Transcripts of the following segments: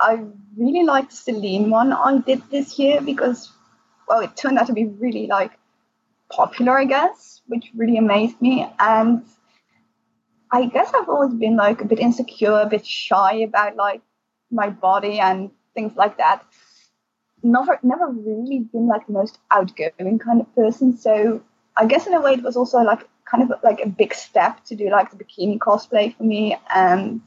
I really liked the Selene one I did this year because, well, it turned out to be really like popular, I guess, which really amazed me. And I guess I've always been like a bit insecure, a bit shy about like my body and things like that. Never, never really been like the most outgoing kind of person. So I guess in a way it was also like kind of like a big step to do like the bikini cosplay for me and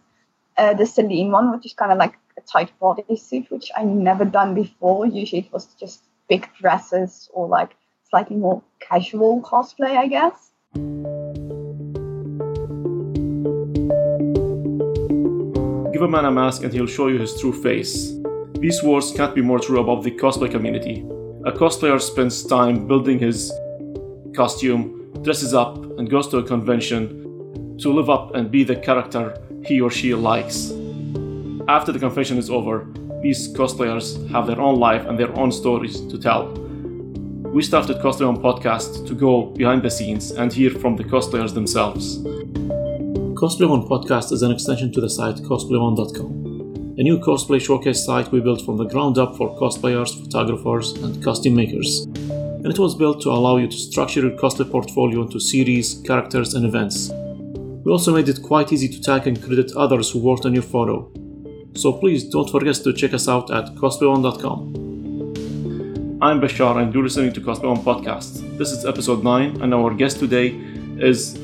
uh, the Selene one, which is kind of like a tight bodysuit, which I never done before. Usually it was just big dresses or like slightly more casual cosplay, I guess. Give a man a mask and he'll show you his true face. These words can't be more true about the cosplay community. A cosplayer spends time building his costume, dresses up, and goes to a convention to live up and be the character he or she likes. After the convention is over, these cosplayers have their own life and their own stories to tell. We started Cosplay On Podcast to go behind the scenes and hear from the cosplayers themselves. Cosplay On Podcast is an extension to the site cosplayon.com, a new cosplay showcase site we built from the ground up for cosplayers, photographers, and costume makers. And it was built to allow you to structure your cosplay portfolio into series, characters, and events. We also made it quite easy to tag and credit others who worked on your photo. So please don't forget to check us out at cosplayon.com. I'm Bashar and you're listening to Cosplay On Podcast. This is episode 9 and our guest today is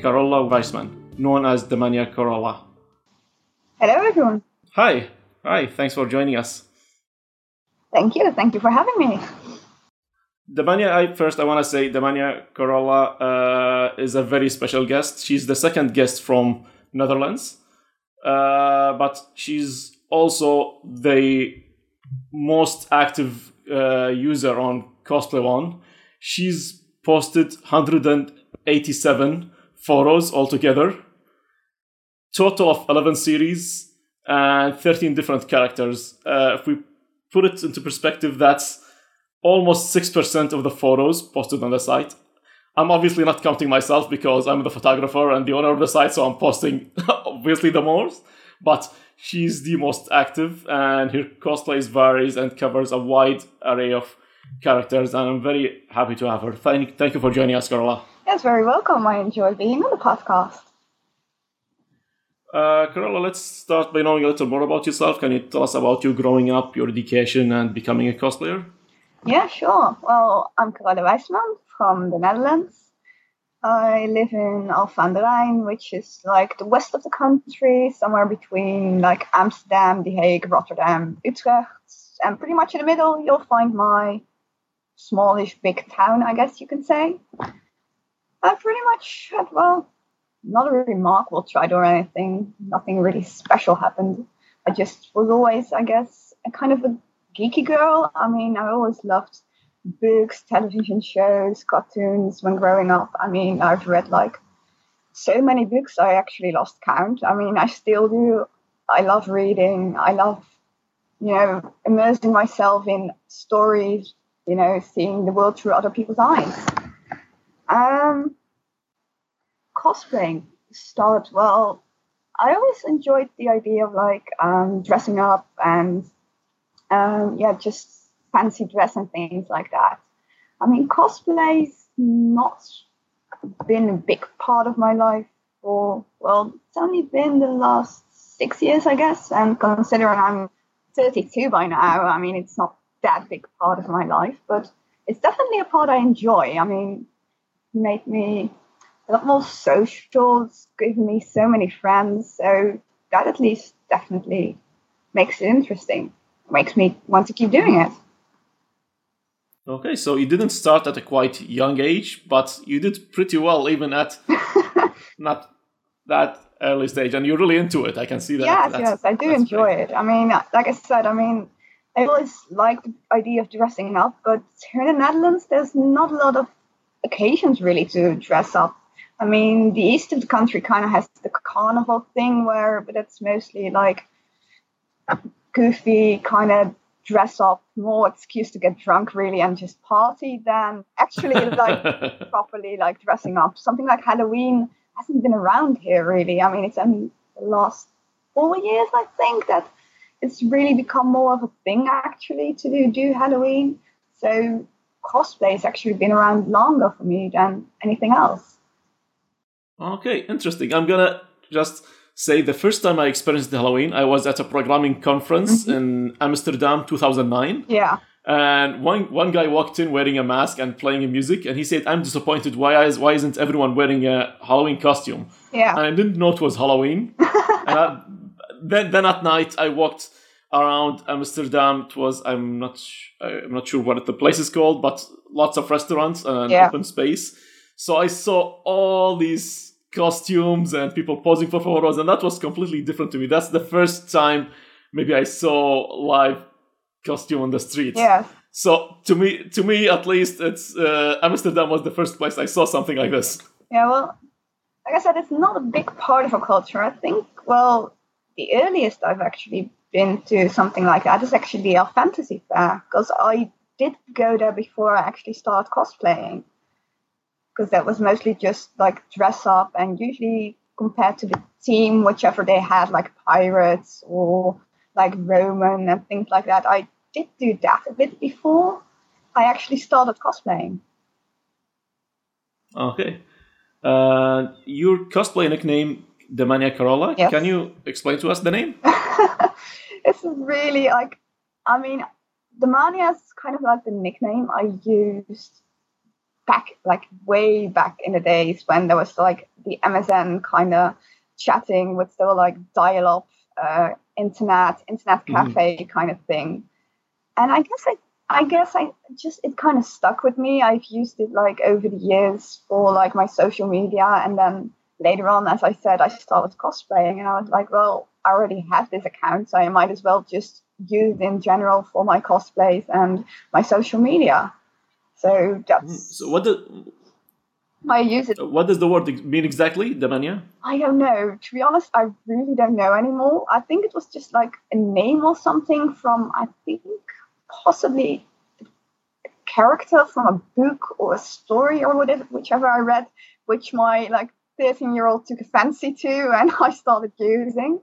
Carola Weissman, known as Demania Carola. Hello, everyone. Hi. Hi, thanks for joining us. Thank you. Thank you for having me. Demania, I first I want to say Demania Carola uh, is a very special guest. She's the second guest from Netherlands, uh, but she's also the most active uh, user on Cosplay On. She's posted 187 photos altogether, total of 11 series and 13 different characters. Uh, if we put it into perspective, that's almost 6% of the photos posted on the site. I'm obviously not counting myself because I'm the photographer and the owner of the site, so I'm posting obviously the most. But she's the most active, and her cosplays varies and covers a wide array of characters. And I'm very happy to have her. Thank, thank you for joining us, Carola. Yes, very welcome. I enjoy being on the podcast. Uh, Carola, let's start by knowing a little more about yourself. Can you tell us about you growing up, your education, and becoming a cosplayer? Yeah, sure. Well, I'm Carola Weissman from the Netherlands. I live in Alphen aan de Rijn, which is like the west of the country, somewhere between like Amsterdam, The Hague, Rotterdam, Utrecht, and pretty much in the middle you'll find my smallish big town, I guess you can say. I pretty much had well, not a remarkable child or anything. Nothing really special happened. I just was always, I guess, a kind of a geeky girl. I mean, I always loved books, television shows, cartoons when growing up. I mean, I've read like so many books, I actually lost count. I mean, I still do. I love reading. I love, you know, immersing myself in stories, you know, seeing the world through other people's eyes. Um, cosplaying started, well, I always enjoyed the idea of like um, dressing up and um, yeah, just fancy dress and things like that. I mean, cosplay's not been a big part of my life for, well, it's only been the last six years, I guess. And considering I'm 32 by now, I mean, it's not that big part of my life, but it's definitely a part I enjoy. I mean, it made me a lot more social, it's given me so many friends. So that at least definitely makes it interesting makes me want to keep doing it. Okay, so you didn't start at a quite young age, but you did pretty well even at not that early stage, and you're really into it. I can see that. Yes, that's, yes, I do enjoy great. it. I mean, like I said, I mean, I always liked the idea of dressing up, but here in the Netherlands, there's not a lot of occasions really to dress up. I mean, the east of the country kind of has the carnival thing where, but it's mostly like goofy kind of dress up, more excuse to get drunk really and just party than actually like properly like dressing up. Something like Halloween hasn't been around here really. I mean, it's only the last four years I think that it's really become more of a thing actually to do, do Halloween. So cosplay has actually been around longer for me than anything else. Okay, interesting. I'm gonna just say the first time I experienced Halloween, I was at a programming conference mm-hmm. in Amsterdam, 2009. Yeah. And one one guy walked in wearing a mask and playing a music, and he said, "I'm disappointed. Why is why isn't everyone wearing a Halloween costume?" Yeah. And I didn't know it was Halloween. and I, then then at night I walked around Amsterdam. It was I'm not I'm not sure what the place is called, but lots of restaurants and yeah. open space. So I saw all these costumes and people posing for photos, and that was completely different to me. That's the first time maybe I saw live costume on the streets. Yeah. So to me, to me at least, it's uh, Amsterdam was the first place I saw something like this. Yeah, well, like I said, it's not a big part of our culture. I think, well, the earliest I've actually been to something like that is actually Elf Fantasy Fair because I did go there before I actually started cosplaying because that was mostly just like dress up and usually compared to the team, whichever they had, like pirates or like Roman and things like that. I did do that a bit before I actually started cosplaying. Okay. Uh, your cosplay nickname, Demania Carola. Yes. Can you explain to us the name? it's really like, I mean, Demania is kind of like the nickname I used back, like way back in the days when there was like the MSN kind of chatting with still like dial up uh, internet, internet mm-hmm. cafe mm-hmm. kind of thing. And I guess I, I guess I just it kind of stuck with me. I've used it like over the years for like my social media, and then later on, as I said, I started cosplaying, and I was like, well, I already have this account, so I might as well just use it in general for my cosplays and my social media. So that's. Mm, so what the I use. What does the word mean exactly, Demania? I don't know. To be honest, I really don't know anymore. I think it was just like a name or something from, I think, possibly a character from a book or a story or whatever, whichever I read, which my like 13 year old took a fancy to and I started using.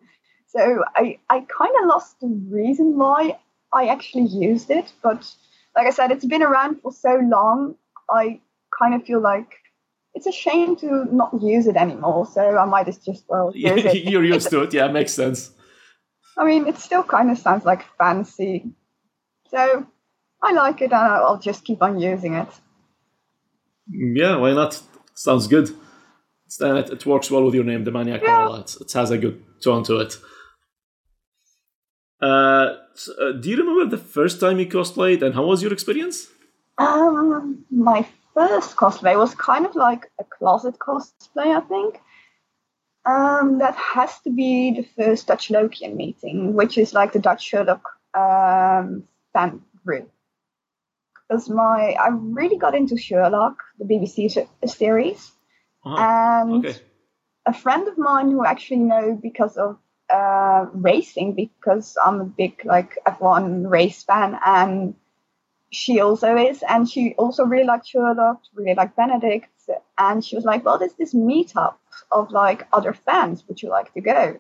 So I, I kind of lost the reason why I actually used it. But like I said, it's been around for so long. I kind of feel like it's a shame to not use it anymore. So I might as just well use it. You're used to it, yeah, makes sense. I mean, it still kind of sounds like fancy, so I like it, and I'll just keep on using it. Mm, yeah, why not? Sounds good. Uh, it, it works well with your name, the Maniac yeah. It, it has a good tone to it. Uh, so, uh, do you remember the first time you cosplayed, and how was your experience? Um, my first cosplay was kind of like a closet cosplay, I think. Um, that has to be the first Dutch Lokian meeting, which is like the Dutch Sherlock um, fan group. Because my I really got into Sherlock, the BBC series, uh-huh. and okay. a friend of mine who actually know because of uh, racing, because I'm a big like F1 race fan, and she also is, and she also really liked Sherlock, really liked Benedict, and she was like, "Well, there's this meetup of like other fans. Would you like to go?"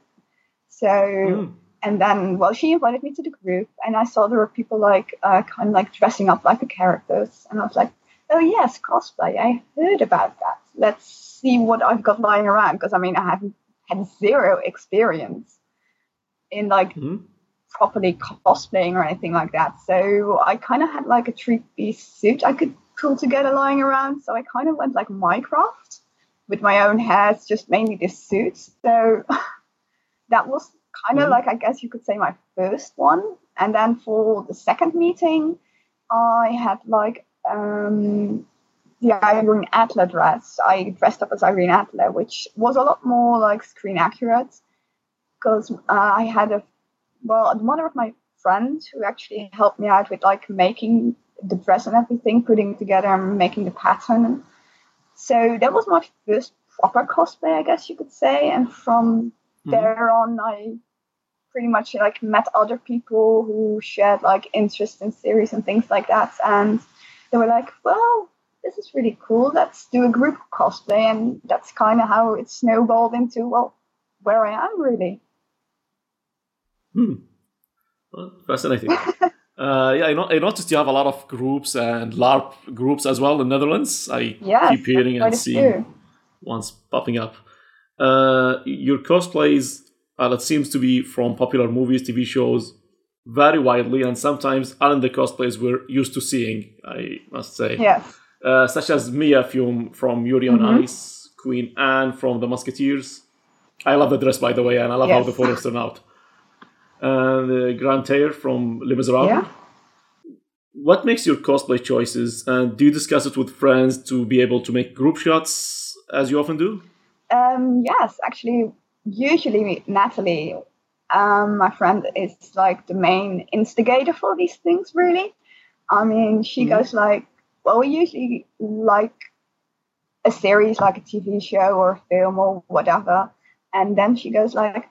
So, mm. and then well, she invited me to the group, and I saw there were people like uh, kind of like dressing up like the characters, and I was like, "Oh yes, cosplay. I heard about that. Let's see what I've got lying around." Because I mean, I haven't had zero experience in like. Mm properly cosplaying or anything like that. So I kind of had like a three piece suit I could pull together lying around. So I kind of went like Mycroft with my own hairs, just mainly this suit. So that was kind of mm-hmm. like, I guess you could say, my first one. And then for the second meeting, I had like um, the Irene Adler dress. I dressed up as Irene Adler, which was a lot more like screen accurate because uh, I had a well, the mother of my friend who actually helped me out with like making the dress and everything, putting together and making the pattern. So that was my first proper cosplay, I guess you could say. And from mm-hmm. there on, I pretty much like met other people who shared like interest in series and things like that. And they were like, well, this is really cool. Let's do a group cosplay. And that's kind of how it snowballed into, well, where I am really. Hmm. fascinating. uh, yeah, I, know, I noticed you have a lot of groups and LARP groups as well in the Netherlands. I yes, keep hearing and seeing ones popping up. Uh, your cosplays, well, it seems to be from popular movies, TV shows, very widely, and sometimes aren't the cosplays we're used to seeing, I must say. Yes. Uh, such as Mia Fume from Yuri on mm-hmm. Ice, Queen Anne from The Musketeers. I love the dress, by the way, and I love yes. how the photos turn out. And uh, Grantaire from Les Miserables. Yeah. What makes your cosplay choices, and do you discuss it with friends to be able to make group shots as you often do? Um, yes, actually, usually Natalie, um, my friend, is like the main instigator for these things. Really, I mean, she mm-hmm. goes like, well, we usually like a series, like a TV show or a film or whatever, and then she goes like,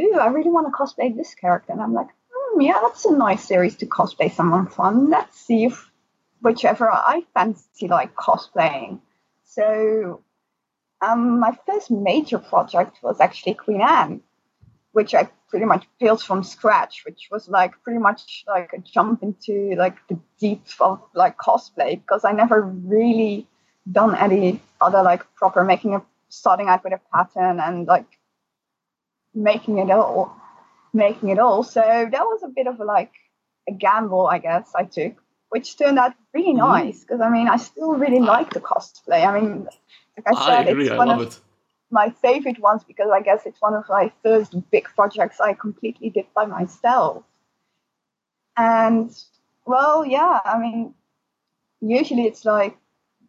ooh, I really want to cosplay this character, and I'm like, hmm, yeah, that's a nice series to cosplay someone fun. Let's see if whichever I fancy like cosplaying. So um, my first major project was actually Queen Anne, which I pretty much built from scratch, which was like pretty much like a jump into like the deep of like cosplay because I never really done any other like proper making a starting out with a pattern and like making it all making it all. So that was a bit of a like a gamble, I guess I took, which turned out really mm-hmm. nice because I mean I still really like the cosplay. I mean like I said, I it's one of it. my favorite ones because I guess it's one of my first big projects I completely did by myself. And well, yeah, I mean, usually it's like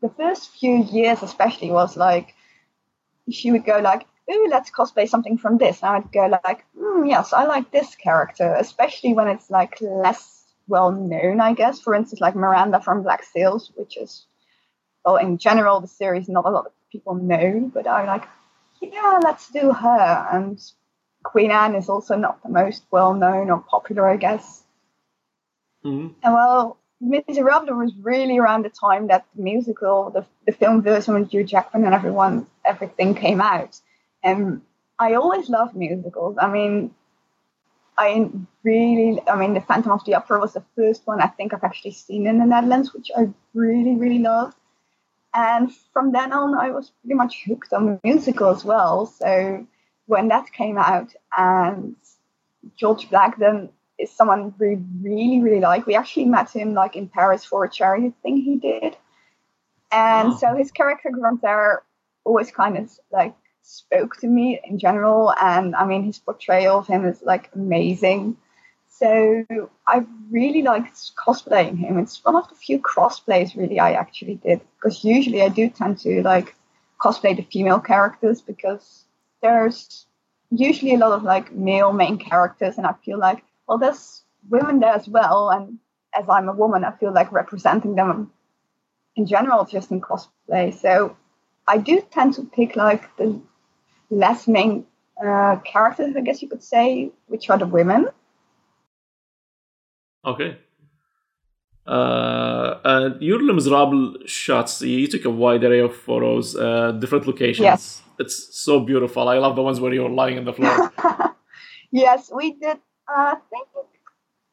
the first few years, especially, was like she would go like, "Ooh, let's cosplay something from this," and I'd go like, mm, "Yes, I like this character," especially when it's like less well known, I guess. For instance, like Miranda from Black Sails, which is well, in general, the series not a lot of people know, but I'm like, yeah, let's do her. And Queen Anne is also not the most well known or popular, I guess. Mm-hmm. And well, Miserable was really around the time that the musical, the, the film version with Hugh Jackman and everyone, everything came out. And I always loved musicals. I mean, I really, I mean, The Phantom of the Opera was the first one I think I've actually seen in the Netherlands, which I really, really loved. And from then on, I was pretty much hooked on musical as well. So when that came out, and George Blagden is someone we really, really like. We actually met him like in Paris for a charity thing he did. And oh. so his character Grantaire always kind of like spoke to me in general. And I mean, his portrayal of him is like amazing. So I really liked cosplaying him. It's one of the few crossplays really I actually did because usually I do tend to like cosplay the female characters because there's usually a lot of like male main characters and I feel like well there's women there as well and as I'm a woman I feel like representing them in general just in cosplay. So I do tend to pick like the less main uh, characters I guess you could say, which are the women Okay. Uh, and your Les Miserables shots, you took a wide array of photos, uh, different locations. Yes. It's so beautiful. I love the ones where you're lying on the floor. yes, we did, uh, I think,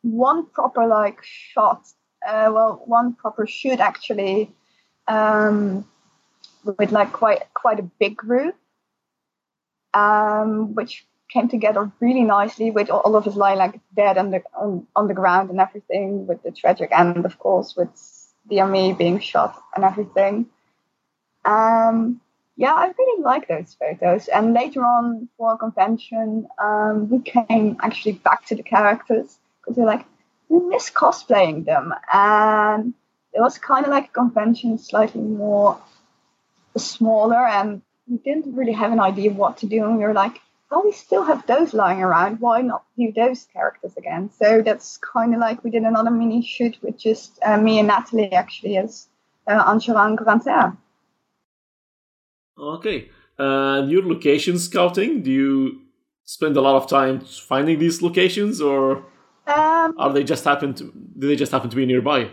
one proper like shot. Uh, well, one proper shoot actually, um, with like quite quite a big group, um, which came together really nicely with all of us lying like dead on the on, on the ground and everything with the tragic end of course with the army being shot and everything. Um yeah i really like those photos. And later on for a convention um, we came actually back to the characters because we're like we miss cosplaying them. And it was kind of like a convention slightly more smaller and we didn't really have an idea what to do and we were like well, we still have those lying around. Why not do those characters again? So that's kind of like we did another mini shoot with just uh, me and Natalie actually as uh, Enjolras and Grantaire. Okay. Uh, your location scouting, do you spend a lot of time finding these locations or um, are they just happen to do they just happen to be nearby?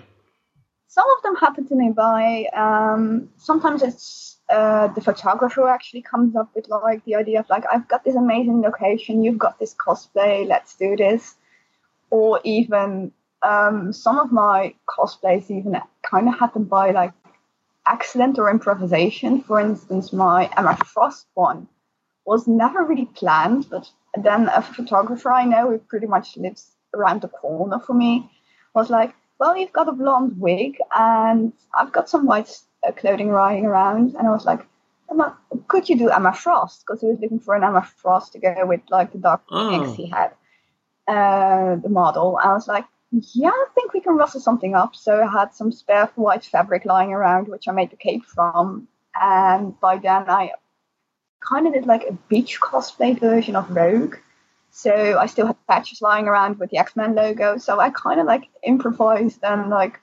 Some of them happen to nearby. Um, sometimes it's uh, the photographer actually comes up with like the idea of like I've got this amazing location, you've got this cosplay, let's do this. or even um, some of my cosplays even kind of happened by like accident or improvisation. For instance, my Emma Frost one was never really planned, but then a photographer I know who pretty much lives around the corner for me was like, well, you've got a blonde wig and I've got some white uh, clothing lying around. And I was like, Emma, could you do Emma Frost? Because he was looking for an Emma Frost to go with like the dark oh. he had, uh, the model. I was like, yeah, I think we can rustle something up. So I had some spare white fabric lying around, which I made the cape from. And by then I kind of did like a beach cosplay version of Rogue. So I still had patches lying around with the X Men logo. So I kind of like improvised and like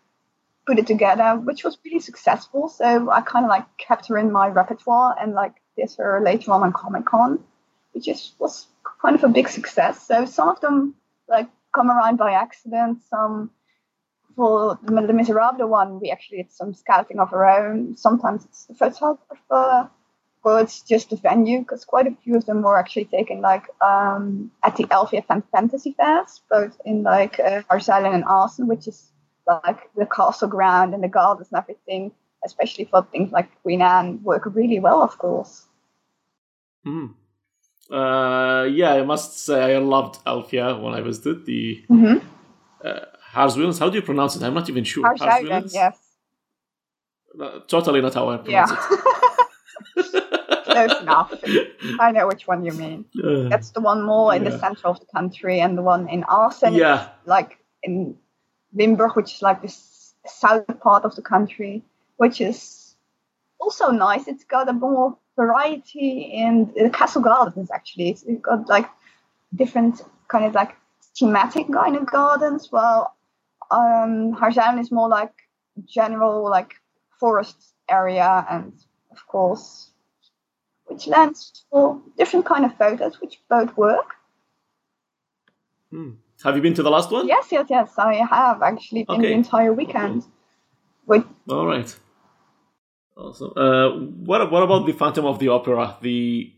put it together, which was really successful. So I kind of like kept her in my repertoire and like did her later on on Comic Con, which just was kind of a big success. So some of them like come around by accident. Some for the, Miserable one, we actually did some scouting of our own. Sometimes it's the photographer, or it's just the venue, because quite a few of them were actually taken like um, at the Elfia Fantasy Fest, both in like uh, and Arcen, which is like the castle ground and the gardens and everything, especially for things like Queen Anne, work really well, of course. Hmm. Uh, yeah, I must say I loved Elfia when I visited the mm-hmm. uh, How do you pronounce it? I'm not even sure. Harzwilens? Yes. Uh, totally not how I pronounce yeah. it. Close enough. I know which one you mean. Uh, That's the one more in yeah. the center of the country, and the one in Arcen, yeah, like in Limburg, which is like the south part of the country, which is also nice. It's got a more variety in the castle gardens actually. It's got like different kind of like thematic kind of gardens. Well, um, Harzaan is more like general like forest area, and of course, which lends for different kind of photos, which both work. Hmm. Have you been to the last one? Yes, yes, yes. I have actually been okay. the entire weekend. With all right. Awesome. Uh, what what about the Phantom of the Opera? The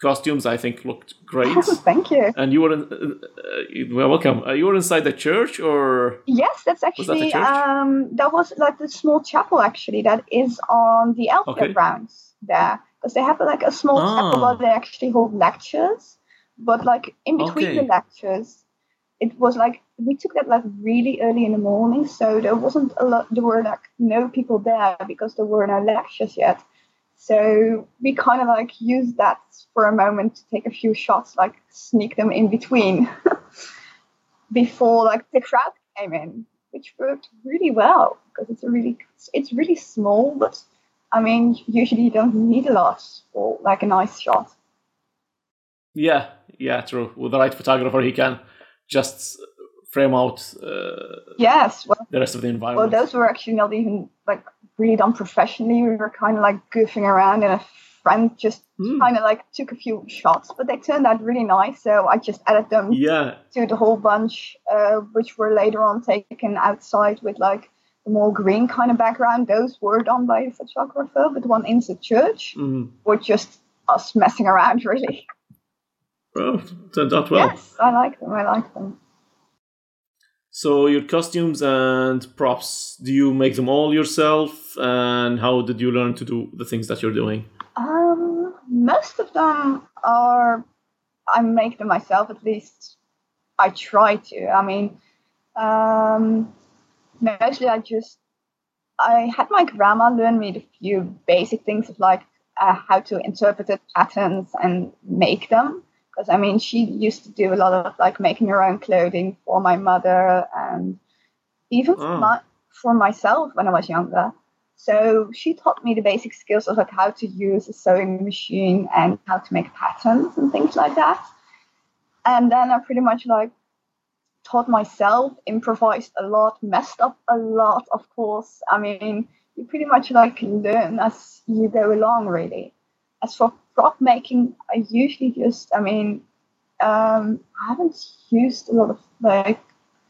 costumes I think looked great. Thank you. And you were in, uh, well, welcome. Uh, you were inside the church, or yes, that's actually that, um that was like the small chapel actually that is on the Elfia okay. grounds there because they have like a small ah. chapel where they actually hold lectures, but like in between okay. the lectures it was like we took that like really early in the morning, so there wasn't a lot. There were like no people there because there were no lectures yet. So we kind of like used that for a moment to take a few shots, like sneak them in between before like the crowd came in, which worked really well because it's a really it's really small, but I mean usually you don't need a lot for like a nice shot. Yeah, yeah, true. With the right photographer, he can just frame out uh, yes well, the rest of the environment. Well, those were actually not even like really done professionally. We were kind of like goofing around, and a friend just mm. kind of like took a few shots, but they turned out really nice. So I just added them yeah. to the whole bunch, uh, which were later on taken outside with like the more green kind of background. Those were done by the photographer, but the one in the church mm. were just us messing around, really. Well, turned out well. Yes, I like them. I like them. So your costumes and props, do you make them all yourself? And how did you learn to do the things that you're doing? Um, most of them are I make them myself. At least I try to. I mean, um, mostly I just I had my grandma learn me the few basic things of like uh, how to interpret the patterns and make them because I mean she used to do a lot of like making her own clothing for my mother and even oh. for, my, for myself when I was younger. So she taught me the basic skills of like how to use a sewing machine and how to make patterns and things like that. And then I pretty much like taught myself, improvised a lot, messed up a lot, of course. I mean, you pretty much like learn as you go along, really. As for prop making, I usually just, I mean, um, I haven't used a lot of like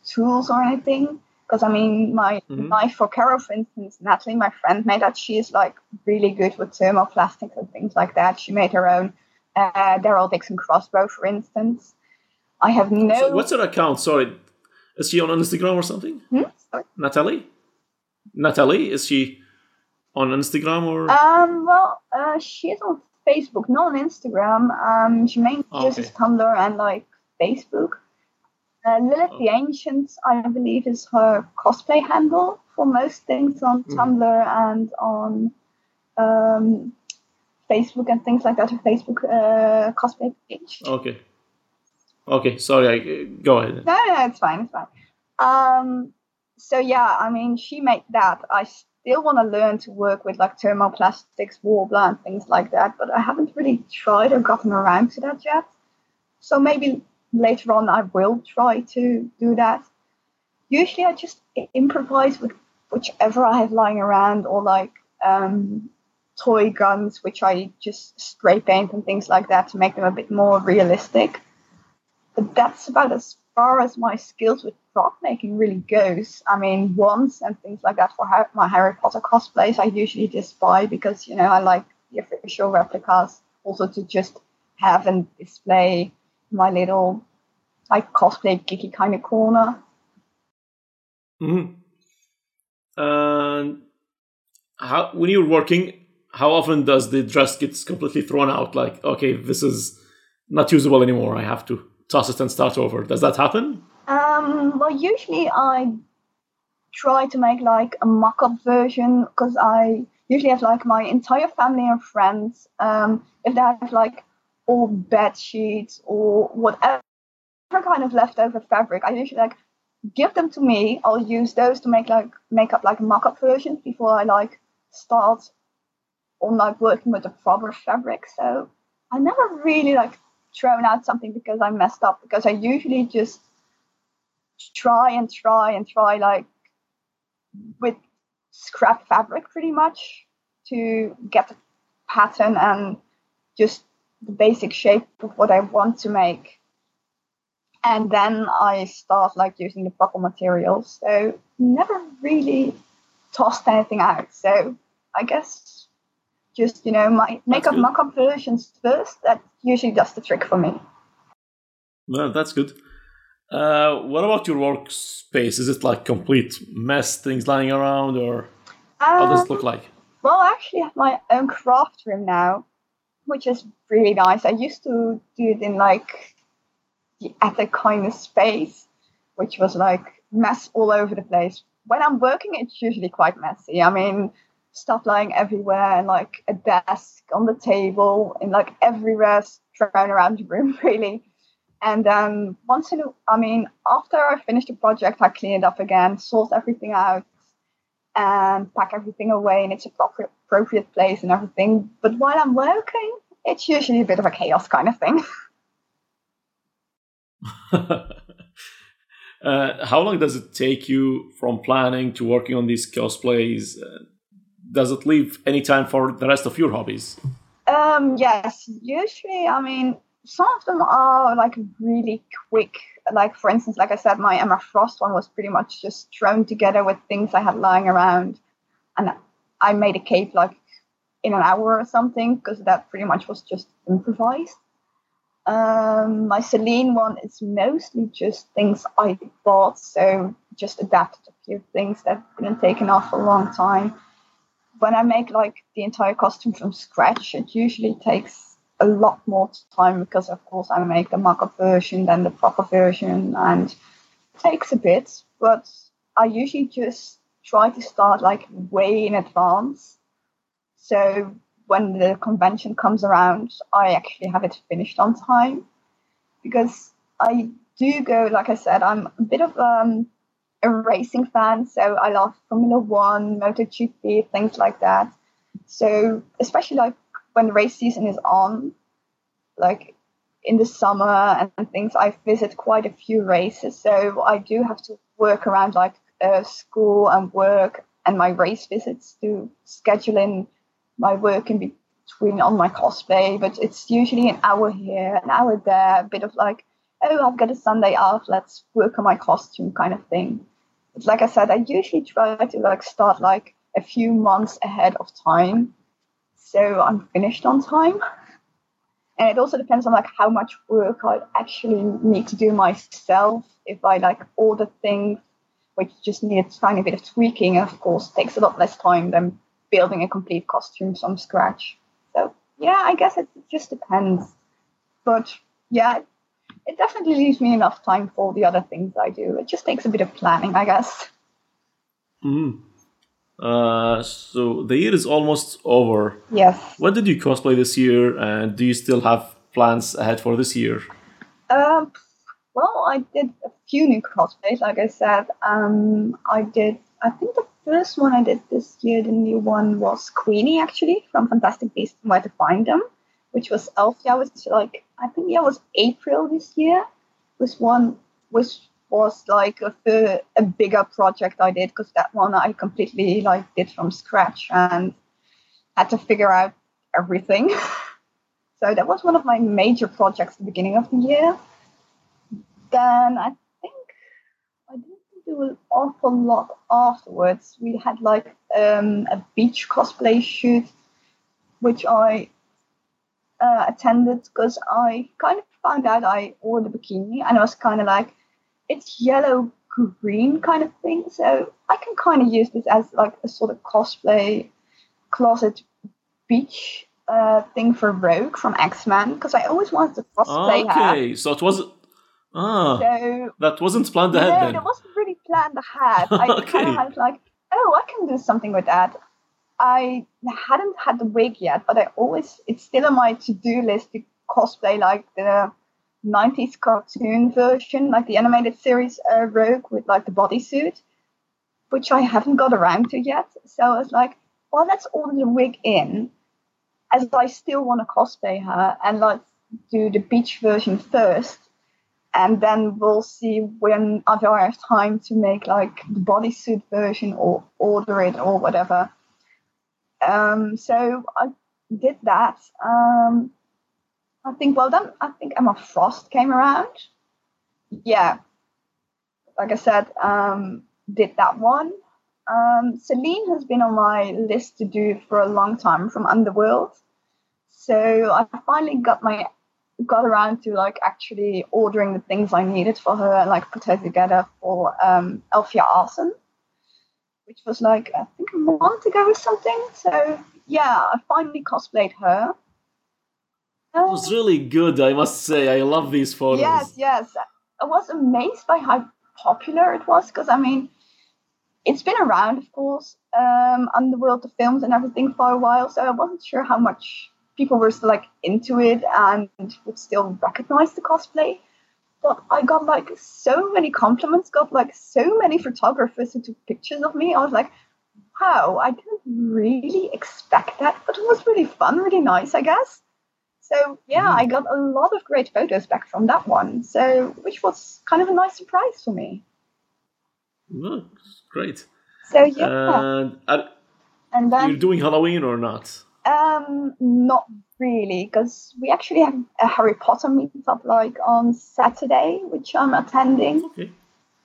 tools or anything because I mean, my mm-hmm. knife for Carol, for instance, Natalie, my friend, made that. She is like really good with thermoplastics and things like that. She made her own uh, Daryl Dixon crossbow, for instance. I have no. So what's her account? Sorry, Is she on Instagram or something? Hmm? Sorry. Natalie? Natalie, is she on Instagram or? Um, well, uh, she's on Facebook, not on Instagram. Um, she mainly Oh, uses okay. Tumblr and like Facebook. Uh, Lilith the Okay. Ancient, I believe, is her cosplay handle for most things on Mhm. Tumblr and on um, Facebook and things like that. Her Facebook uh, cosplay page. okay. Okay, sorry, I, go ahead. No, no, it's fine, it's fine. Um, so yeah, I mean, she made that. I still want to learn to work with like thermoplastics, Worbla, and things like that, but I haven't really tried or gotten around to that yet. So maybe later on I will try to do that. Usually I just improvise with whichever I have lying around or like um, toy guns, which I just spray paint and things like that to make them a bit more realistic but that's about as far as my skills with prop making really goes. I mean, wands and things like that for my Harry Potter cosplays, I usually just buy because you know I like the official replicas. Also to just have and display my little like cosplay geeky kind of corner. hmm And how when you're working, how often does the dress get completely thrown out? Like, okay, this is not usable anymore. I have to toss it and start over. Does that happen? Um, well, usually I try to make like a mock-up version because I usually have like my entire family and friends. Um, if they have like old bed sheets or whatever kind of leftover fabric, I usually like give them to me. I'll use those to make like make up like mock-up version before I like start on like working with the proper fabric. So I never really like thrown out something because I messed up because I usually just try and try and try like with scrap fabric pretty much to get the pattern and just the basic shape of what I want to make. And then I start like using the proper materials. So never really tossed anything out. So I guess just, you know, my make up good. mock up versions first. That usually does the trick for me. Well, that's good. Uh, what about your workspace? Is it like complete mess, things lying around, or how does it look like? Well, I actually have my own craft room now, which is really nice. I used to do it in like the attic kind of space, which was like mess all over the place. When I'm working, it's usually quite messy. I mean, stuff lying everywhere and like a desk on the table and like everywhere thrown around the room, really. And um, once in a, I mean, after I finish the project, I clean it up again, sort everything out, and pack everything away in its appropriate, appropriate place and everything. But while I'm working, it's usually a bit of a chaos kind of thing. uh, how long does it take you from planning to working on these cosplays? Uh, does it leave any time for the rest of your hobbies? Um, yes, usually, I mean, some of them are like really quick. Like, for instance, like I said, my Emma Frost one was pretty much just thrown together with things I had lying around. And I made a cape like in an hour or something because that pretty much was just improvised. Um, my Selene one is mostly just things I bought, so just adapted a few things that been taken off a long time. When I make like the entire costume from scratch, it usually takes a lot more time because, of course, I make the mock-up version, than the proper version, and it takes a bit. But I usually just try to start like way in advance. So when the convention comes around, I actually have it finished on time because I do go, like I said, I'm a bit of um, a racing fan, so I love Formula One, MotoGP, things like that. So especially like when race season is on, like in the summer and things, I visit quite a few races. So I do have to work around like uh, school and work and my race visits to schedule in my work in between on my cosplay. But it's usually an hour here, an hour there, a bit of like, oh, I've got a Sunday off, let's work on my costume kind of thing. But like I said, I usually try to like start like a few months ahead of time, so I'm finished on time. and it also depends on like how much work I actually need to do myself. If I like order things which just need a tiny bit of tweaking, and of course, takes a lot less time than building a complete costume from scratch. So yeah, I guess it just depends. But yeah, it definitely leaves me enough time for the other things I do. It just takes a bit of planning, I guess. Mm. Uh, so the year is almost over. Yes. What did you cosplay this year, and do you still have plans ahead for this year? Um, well, I did a few new cosplays, like I said. Um, I did, I think the first one I did this year, the new one was Queenie, actually, from Fantastic Beasts and Where to Find Them, which was Elfia, which like, I think, yeah, it was April this year. Was one, which was like a, a bigger project I did because that one I completely like did from scratch and had to figure out everything. so that was one of my major projects at the beginning of the year. Then I think I didn't do an awful lot afterwards. We had like um, a beach cosplay shoot, which I uh, attended because I kind of found out I wore the bikini and I was kind of like, it's yellow green kind of thing. So I can kind of use this as like a sort of cosplay closet beach uh, thing for Rogue from X Men because I always wanted to cosplay okay. her. Okay, so it was ah so, that wasn't planned ahead. No, then. it wasn't really planned ahead. I okay. kind of had like, oh, I can do something with that. I hadn't had the wig yet, but I always it's still on my to do list to cosplay like the 90s cartoon version, like the animated series uh, Rogue with like the bodysuit, which I haven't got around to yet. So I was like, well, let's order the wig in, as I still want to cosplay her, and let's do the beach version first, and then we'll see when I have time to make like the bodysuit version or order it or whatever. Um, so I did that. Um, I think, well, then I think Emma Frost came around. Yeah. Like I said, um, did that one. Um, Selene has been on my list to do for a long time from Underworld. So I finally got my got around to like actually ordering the things I needed for her and like put her together for um, Elfia Arcen, which was like I think a month ago or something. So yeah, I finally cosplayed her. It was really good, I must say. I love these photos. Yes, yes. I was amazed by how popular it was because, I mean, it's been around, of course, um, Underworld, the world of films and everything for a while, so I wasn't sure how much people were still like into it and would still recognize the cosplay. But I got like so many compliments, got like so many photographers who took pictures of me. I was like, wow, I didn't really expect that, but it was really fun, really nice, I guess. So yeah, mm. I got a lot of great photos back from that one. So which was kind of a nice surprise for me. Oh, great. So yeah. And, are, and then you're doing Halloween or not? Um, not really, because we actually have a Harry Potter meetup like on Saturday, which I'm attending. Okay.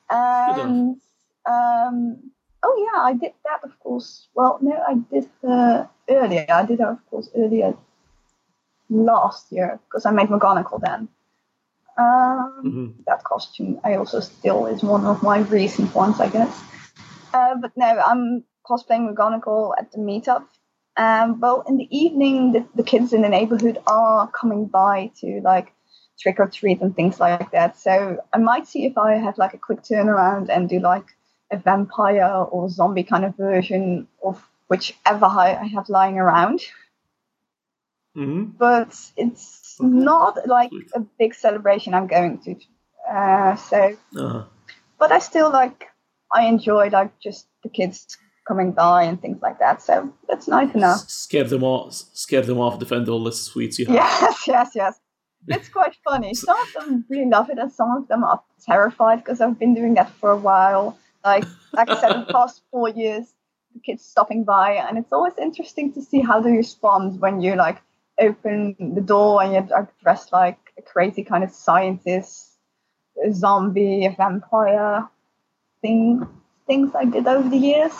And um, oh yeah, I did that of course. Well, no, I did uh, earlier. I did that of course earlier last year because I made McGonagall then. Um, mm-hmm. That costume I also still is one of my recent ones, I guess. Uh, but no, I'm cosplaying McGonagall at the meetup. Um, well, in the evening, the, the kids in the neighborhood are coming by to like trick or treat and things like that. So I might see if I have like a quick turnaround and do like a vampire or zombie kind of version of whichever I have lying around. Mm-hmm. But it's not like a big celebration I'm going to. Uh, so, uh-huh. but I still like, I enjoy like just the kids coming by and things like that. So that's nice enough. S- scare them off, scare them off, defend all the sweets you have. Yes, yes, yes. It's quite funny. Some of them really love it, and some of them are terrified because I've been doing that for a while. Like, like I said, the past four years, the kids stopping by, and it's always interesting to see how they respond when you like open the door and you're dressed like a crazy kind of scientist, a zombie, a vampire thing, things I did over the years.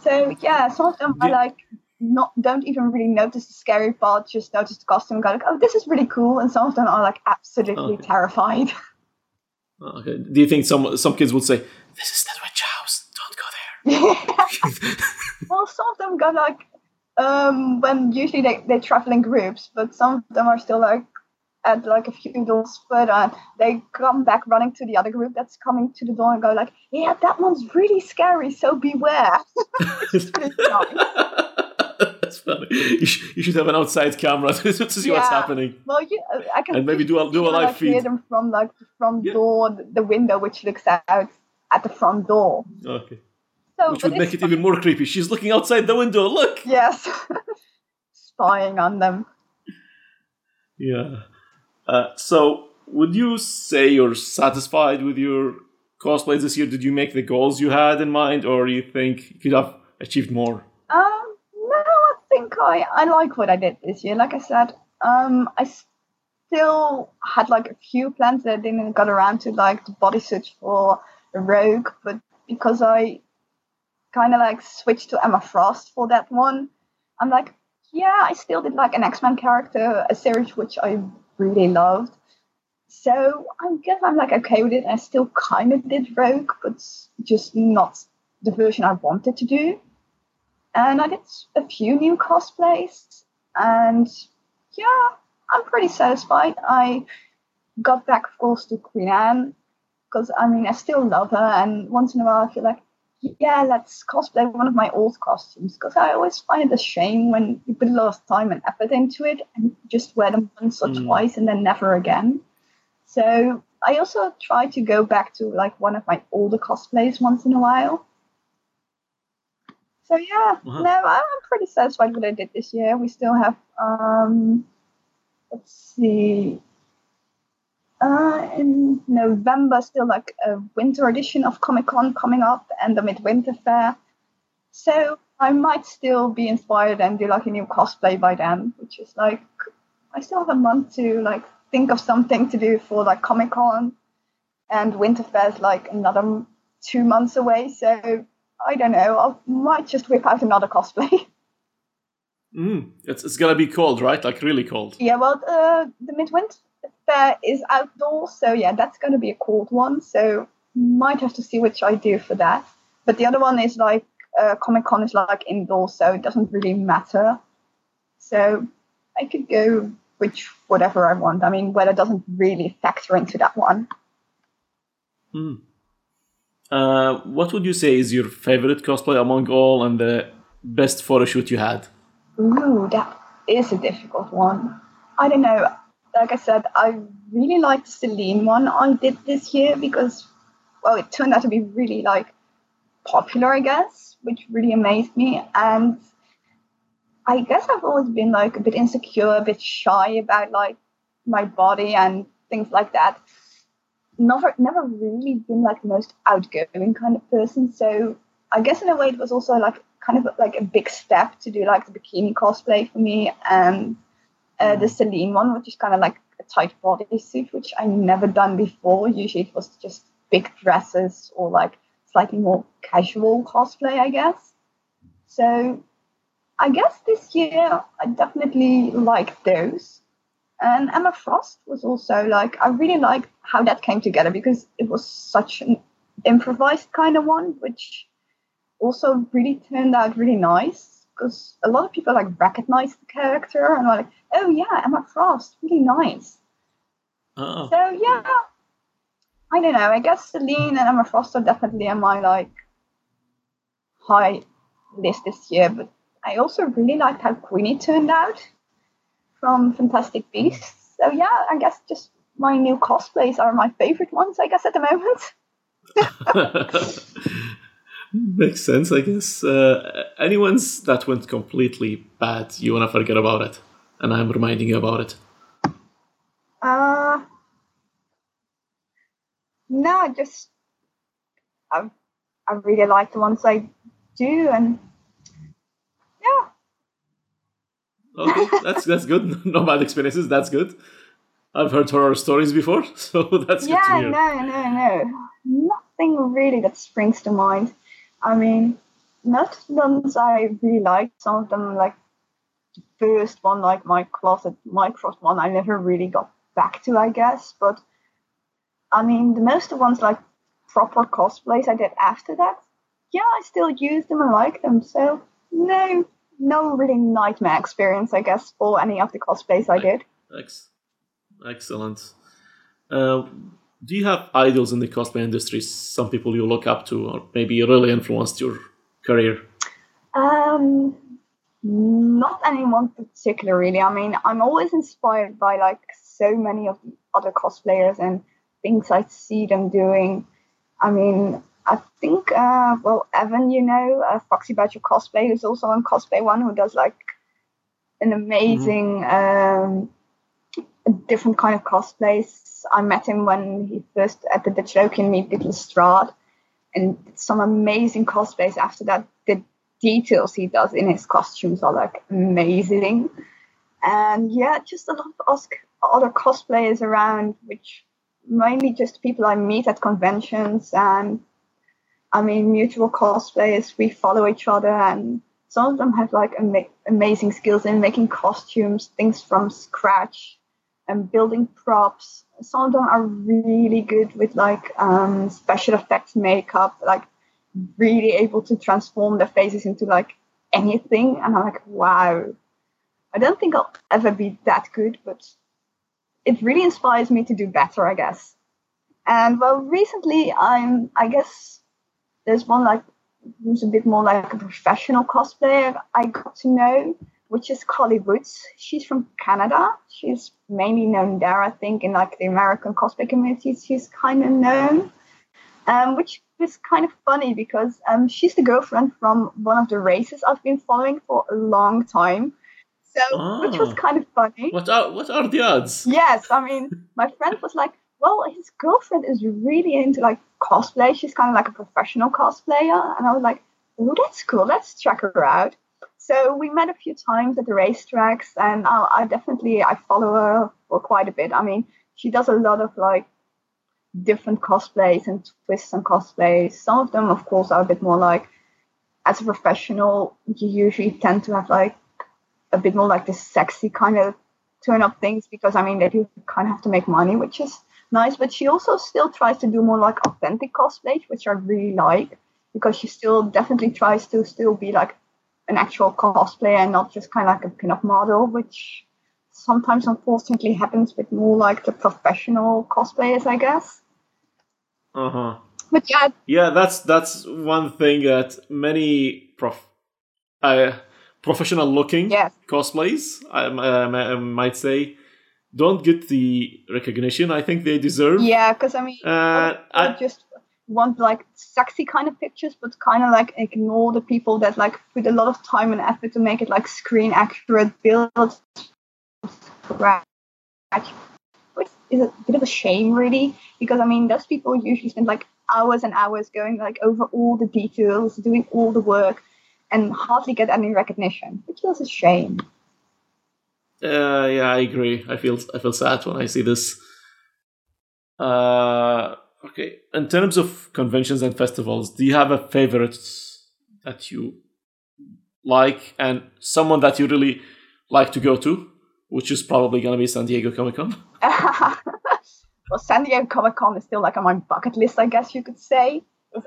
So yeah, some of them I like not don't even really notice the scary part, just notice the costume and go like, oh, this is really cool. And some of them are like absolutely Okay. terrified. Okay. Do you think some some kids would say, "This is the witch house. Don't go there"? well, some of them go like um when usually they, they travel in groups, but some of them are still like at like a few doors further and they come back running to the other group that's coming to the door and go like, Yeah, that one's really scary, so beware. That's funny. You, sh- you should have an outside camera to see what's happening. Well you I can And maybe do a- do a live like, hear feed. them from like the front Yeah. door, the window which looks out at the front door. Okay. So Which would make it even more creepy. She's looking outside the window. Look. Yes. Spying on them. Yeah. Uh, so, would you say you're satisfied with your cosplays this year? Did you make the goals you had in mind, or do you think you could have achieved more? Um, no, I think I, I like what I did this year. Like I said, um, I still had like a few plans that I didn't got around to, like the bodysuit for Rogue, but because I kind of like switched to Emma Frost for that one, I'm like, yeah, I still did like an X Men character, a series which I really loved. So I guess I'm like okay with it. I still kind of did Rogue, but just not the version I wanted to do and I did a few new cosplays, and yeah, I'm pretty satisfied. I got back, of course, to Queen Anne because I mean I still love her, and once in a while I feel like, yeah, let's cosplay one of my old costumes because I always find it a shame when you put a lot of time and effort into it and just wear them once or Mm. twice and then never again. So I also try to go back to like one of my older cosplays once in a while. So yeah, Wow. no, I'm pretty satisfied with what I did this year. We still have um let's see uh in November still like a winter edition of Comic Con coming up and the Midwinter Fair. So I might still be inspired and do like a new cosplay by then, which is like I still have a month to like think of something to do for like Comic Con and Winter Fair is like another two months away. So I don't know. I might just whip out another cosplay. Mm, it's, it's gonna be cold, right? Like really cold. yeah, well, uh, the Midwinter Fair is outdoors, so yeah, that's going to be a cold one. So might have to see which I do for that. But the other one is like uh, Comic Con is like indoors, so it doesn't really matter. So I could go which whatever I want. I mean, weather doesn't really factor into that one. Mm. Uh, what would you say is your favorite cosplay among all, and the best photo shoot you had? Ooh, that is a difficult one. I don't know. Like I said, I really liked the Selene one I did this year because, well, it turned out to be really like popular, I guess, which really amazed me. And I guess I've always been like a bit insecure, a bit shy about like my body and things like that. Never, never really been like the most outgoing kind of person. So I guess in a way it was also like kind of like a big step to do like the bikini cosplay for me and uh, the Selene one, which is kind of like a tight bodysuit, which I never done before. Usually it was just big dresses or like slightly more casual cosplay, I guess. So I guess this year I definitely liked those. And Emma Frost was also like, I really liked how that came together because it was such an improvised kind of one, which also really turned out really nice because a lot of people like recognize the character and were like, oh yeah, Emma Frost, really nice. Oh, So yeah, I don't know. I guess Selene and Emma Frost are definitely on my like high list this year. But I also really liked how Queenie turned out from Fantastic Beasts. So yeah, I guess just my new cosplays are my favorite ones. I guess at the moment. makes sense, I guess. Uh, any ones that went completely bad, you wanna forget about it, and I'm reminding you about it. Uh, no, just I, I really like the ones I do, and yeah, Okay, that's that's good. No bad experiences. That's good. I've heard horror stories before, so that's good to yeah, no, no, no, nothing really that springs to mind. I mean, most of them I really liked. Some of them, like the first one, like my closet Mycroft one, I never really got back to, I guess. But I mean, the most of ones like proper cosplays I did after that, yeah, I still use them and like them. So no, no really nightmare experience, I guess, for any of the cosplays I did. Thanks. Excellent. Uh, do you have idols in the cosplay industry? Some people you look up to, or maybe really influenced your career? Um, not anyone particular, really. I mean, I'm always inspired by like so many of the other cosplayers and things I see them doing. I mean, I think, uh, well, Evan, you know, uh, Foxy Badger Cosplay, who's also on Cosplay On, who does like an amazing, mm-hmm. um, different kind of cosplays. I met him when he first at the Digital meet did Lestrade and some amazing cosplays after that. The details he does in his costumes are like amazing. And yeah, just a lot of other cosplayers around, which mainly just people I meet at conventions and I mean mutual cosplayers. We follow each other and some of them have like ama- amazing skills in making costumes, things from scratch and building props. Some of them are really good with like um, special effects makeup, like really able to transform their faces into like anything. And I'm like, wow. I don't think I'll ever be that good, but it really inspires me to do better, I guess. And well, recently I'm, I guess, there's one like who's a bit more like a professional cosplayer I got to know, which is Collie Woods. She's from Canada. She's mainly known there, I think, in like the American cosplay community. She's kind of known, um, which is kind of funny because um, she's the girlfriend from one of the races I've been following for a long time. So, which was ah. kind of funny. What are what are the odds? Yes, I mean, my friend was like, "Well, his girlfriend is really into like cosplay. She's kind of like a professional cosplayer," and I was like, "Oh, that's cool. Let's check her out." So we met a few times at the racetracks, and I, I definitely I follow her for quite a bit. I mean, she does a lot of like different cosplays and twists and cosplays. Some of them, of course, are a bit more like as a professional, you usually tend to have like a bit more like this sexy kind of turn up things because I mean they do kind of have to make money, which is nice. But she also still tries to do more like authentic cosplays, which I really like because she still definitely tries to still be like an actual cosplayer and not just kind of like a pin-up model, which sometimes unfortunately happens with more like the professional cosplayers, I guess. Uh huh. But yeah. Yeah, that's that's one thing that many prof. I professional looking yes. cosplays, I, I, I, might say, don't get the recognition I think they deserve. Yeah, because I mean, uh, I just want like sexy kind of pictures, but kind of like ignore the people that like put a lot of time and effort to make it like screen accurate builds, which is a bit of a shame, really, because I mean, those people usually spend like hours and hours going like over all the details, doing all the work and hardly get any recognition, which is a shame. Uh, yeah, I agree. I feel I feel sad when I see this. Uh, okay, in terms of conventions and festivals, do you have a favorite that you like and someone that you really like to go to, which is probably going to be San Diego Comic Con? well, San Diego Comic Con is still like on my bucket list, I guess you could say.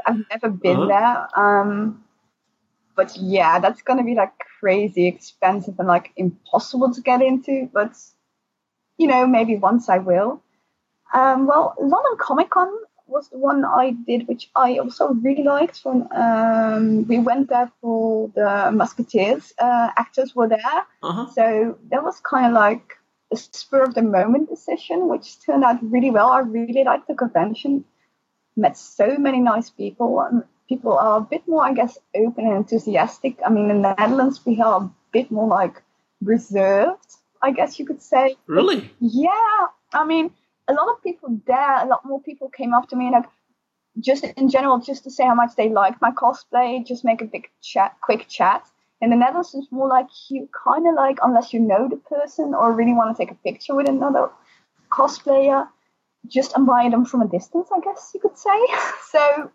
I've never been uh-huh. there. Um, but yeah, that's gonna be like crazy expensive and like impossible to get into. But you know, maybe once I will. Um, well, London Comic Con was the one I did, which I also really liked. When um, we went there for the Musketeers uh, actors were there, uh-huh. so that was kind of like a spur of the moment decision, which turned out really well. I really liked the convention. Met so many nice people, and people are a bit more, I guess, open and enthusiastic. I mean, in the Netherlands, we are a bit more like reserved, I guess you could say. Really? Yeah. I mean, a lot of people there, a lot more people came up to me, like, just in general, just to say how much they liked my cosplay, just make a big chat, quick chat. In the Netherlands, it's more like you kind of like, unless you know the person or really want to take a picture with another cosplayer, just admire them from a distance, I guess you could say. so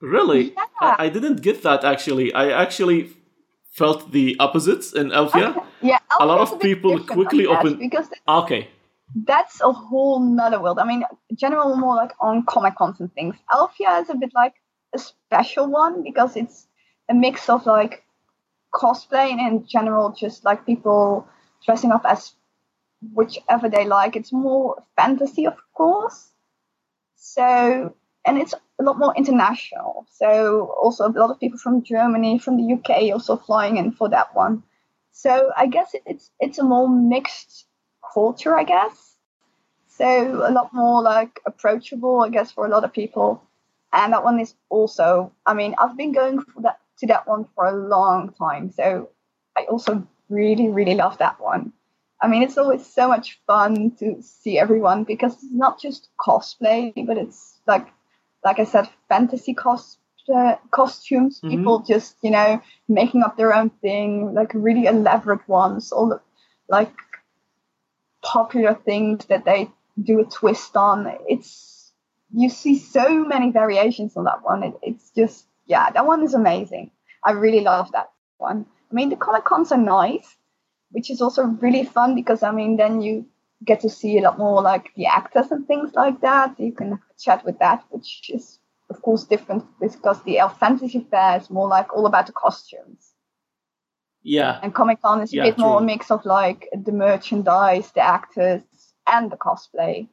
Really? Yeah. I, I didn't get that actually. I actually felt the opposites in Elfia. Yeah, A lot of people quickly like open- because Okay. That's a whole nother world. I mean, general more like on comic cons and things. Elfia is a bit like a special one because it's a mix of like cosplay and in general just like people dressing up as whichever they like. It's more fantasy, of course. So and it's a lot more international. So also a lot of people from Germany, from the UK, also flying in for that one. So I guess it's it's a more mixed culture, I guess. So a lot more like approachable, I guess, for a lot of people. And that one is also, I mean, I've been going for that to that one for a long time. So I also really, really love that one. I mean, it's always so much fun to see everyone because it's not just cosplay, but it's like, like I said, fantasy cos uh, costumes. Mhm. People just, you know, making up their own thing, like really elaborate ones, all the like popular things that they do a twist on. It's you see so many variations on that one. It, it's just yeah, that one is amazing. I really love that one. I mean, the comic cons are nice, which is also really fun because I mean, then you get to see a lot more like the actors and things like that. You can chat with that, which is of course different because the Elf Fantasy Fair is more like all about the costumes. Yeah. And Comic Con is a Yeah, bit more a mix of like the merchandise, the actors, and the cosplay.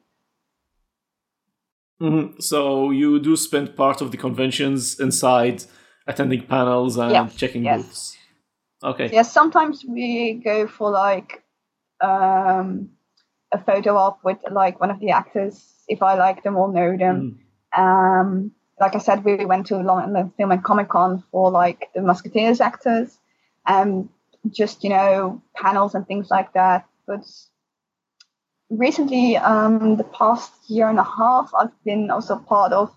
hmm So you do spend part of the conventions inside, attending panels and Yes, checking yes. booths. Okay. Yes, sometimes we go for like um, a photo op with like one of the actors if I like them or know them. Mhm. Um, like I said, we went to London Film and Comic Con for like the Musketeers actors, and just you know panels and things like that. But recently, um, the past year and a half, I've been also part of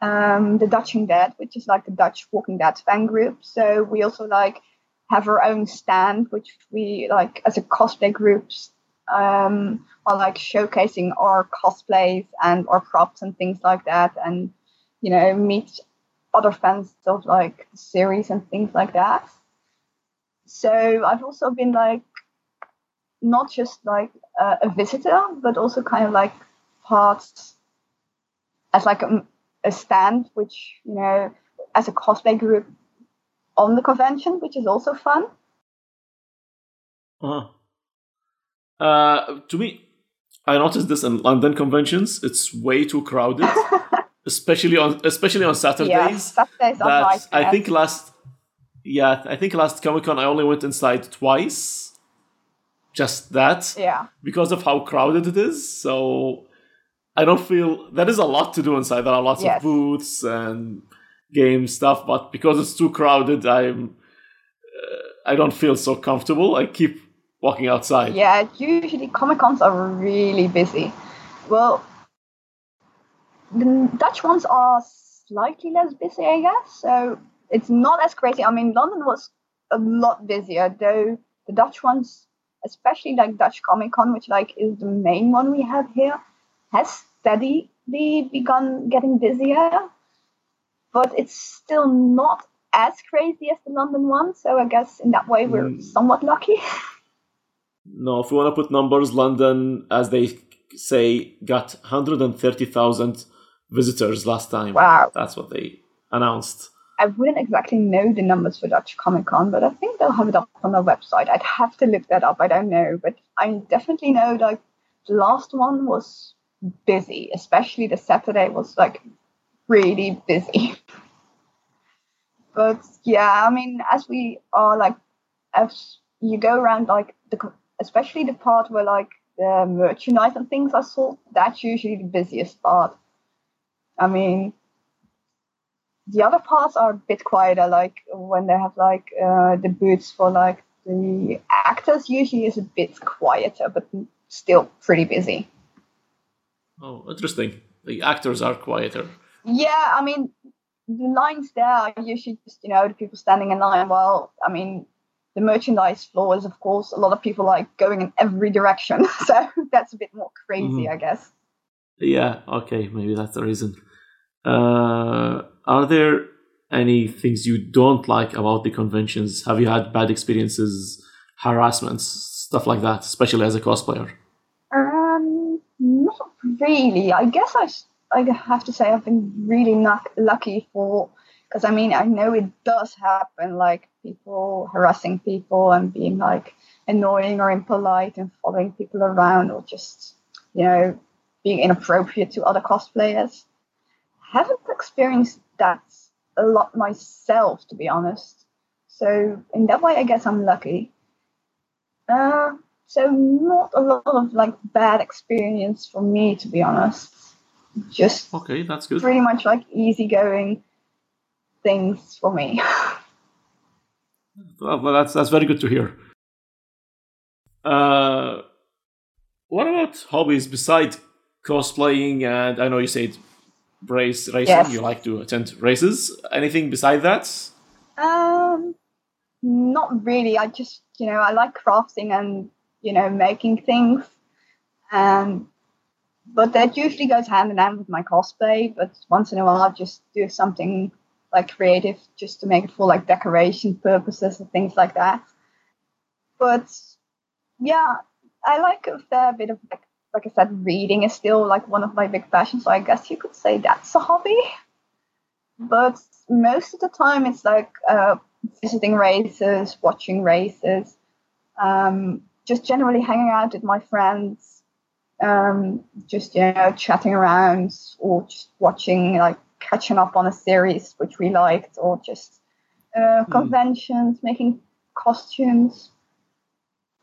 um, the Dutch Dead, which is like the Dutch Walking Dead fan group. So we also like have our own stand, which we like as a cosplay groups um, are like showcasing our cosplays and our props and things like that, and you know meet other fans of like the series and things like that. So I've also been like not just like uh, a visitor, but also kind of like part as like a, a stand, which you know as a cosplay group on the convention, which is also fun. Uh-huh. Uh, to me, I noticed this in London conventions. It's way too crowded, especially on especially on Saturdays. yeah, Saturdays. That. I think last, yeah, I think last Comic Con I only went inside twice. Just that Yeah, because of how crowded it is. So I don't feel there is a lot to do inside. There are lots Yes. of booths and game stuff, but because it's too crowded, I'm uh, I don't feel so comfortable. I keep walking outside. yeah. Usually Comic Cons are really busy. Well, the Dutch ones are slightly less busy, I guess. So it's not as crazy. I mean, London was a lot busier, though the Dutch ones, especially like Dutch Comic Con, which like is the main one we have here, has steadily begun getting busier. But it's still not as crazy as the London one. So I guess in that way we're Mm. somewhat lucky. No, if you want to put numbers, London, as they say, got 130,000 visitors last time. Wow. That's what they announced. I wouldn't exactly know the numbers for Dutch Comic Con, but I think they'll have it up on their website. I'd have to look that up. I don't know, but I definitely know like the last one was busy, especially the Saturday was like really busy. but yeah, I mean, as we are like, as you go around like the, especially the part where like the merchandise and things are sold, that's usually the busiest part. I mean, the other parts are a bit quieter, like when they have like uh, the boots for like the actors usually is a bit quieter, but still pretty busy. Oh, interesting. The actors are quieter. Yeah, I mean the lines there are usually just you know the people standing in line. Well, I mean the merchandise floor is of course a lot of people like going in every direction, so that's a bit more crazy, Mhm. I guess. Yeah, okay, maybe that's the reason. Uh, are there any things you don't like about the conventions? Have you had bad experiences, harassments, stuff like that, especially as a cosplayer? Um, not really. I guess I, I have to say I've been really not lucky for because I mean I know it does happen, like people harassing people and being like annoying or impolite and following people around or just you know being inappropriate to other cosplayers. Haven't experienced that a lot myself, to be honest. So in that way, I guess I'm lucky. Uh, so not a lot of like bad experience for me, to be honest. Just okay, that's good. Pretty much like easygoing things for me. well, that's that's very good to hear. Uh, what about hobbies besides cosplaying? And I know you said race racing. Yes. You like to attend races. Anything beside that? Um, not really. I just you know I like crafting and you know making things, and but that usually goes hand in hand with my cosplay. But once in a while, I just do something like creative just to make it for like decoration purposes and things like that. But yeah, I like a fair bit of like like I said, reading is still like one of my big passions. So I guess you could say that's a hobby. But most of the time, it's like uh, visiting races, watching races, um, just generally hanging out with my friends, um, just you know chatting around or just watching like catching up on a series which we liked, or just uh, hmm. conventions, mm. making costumes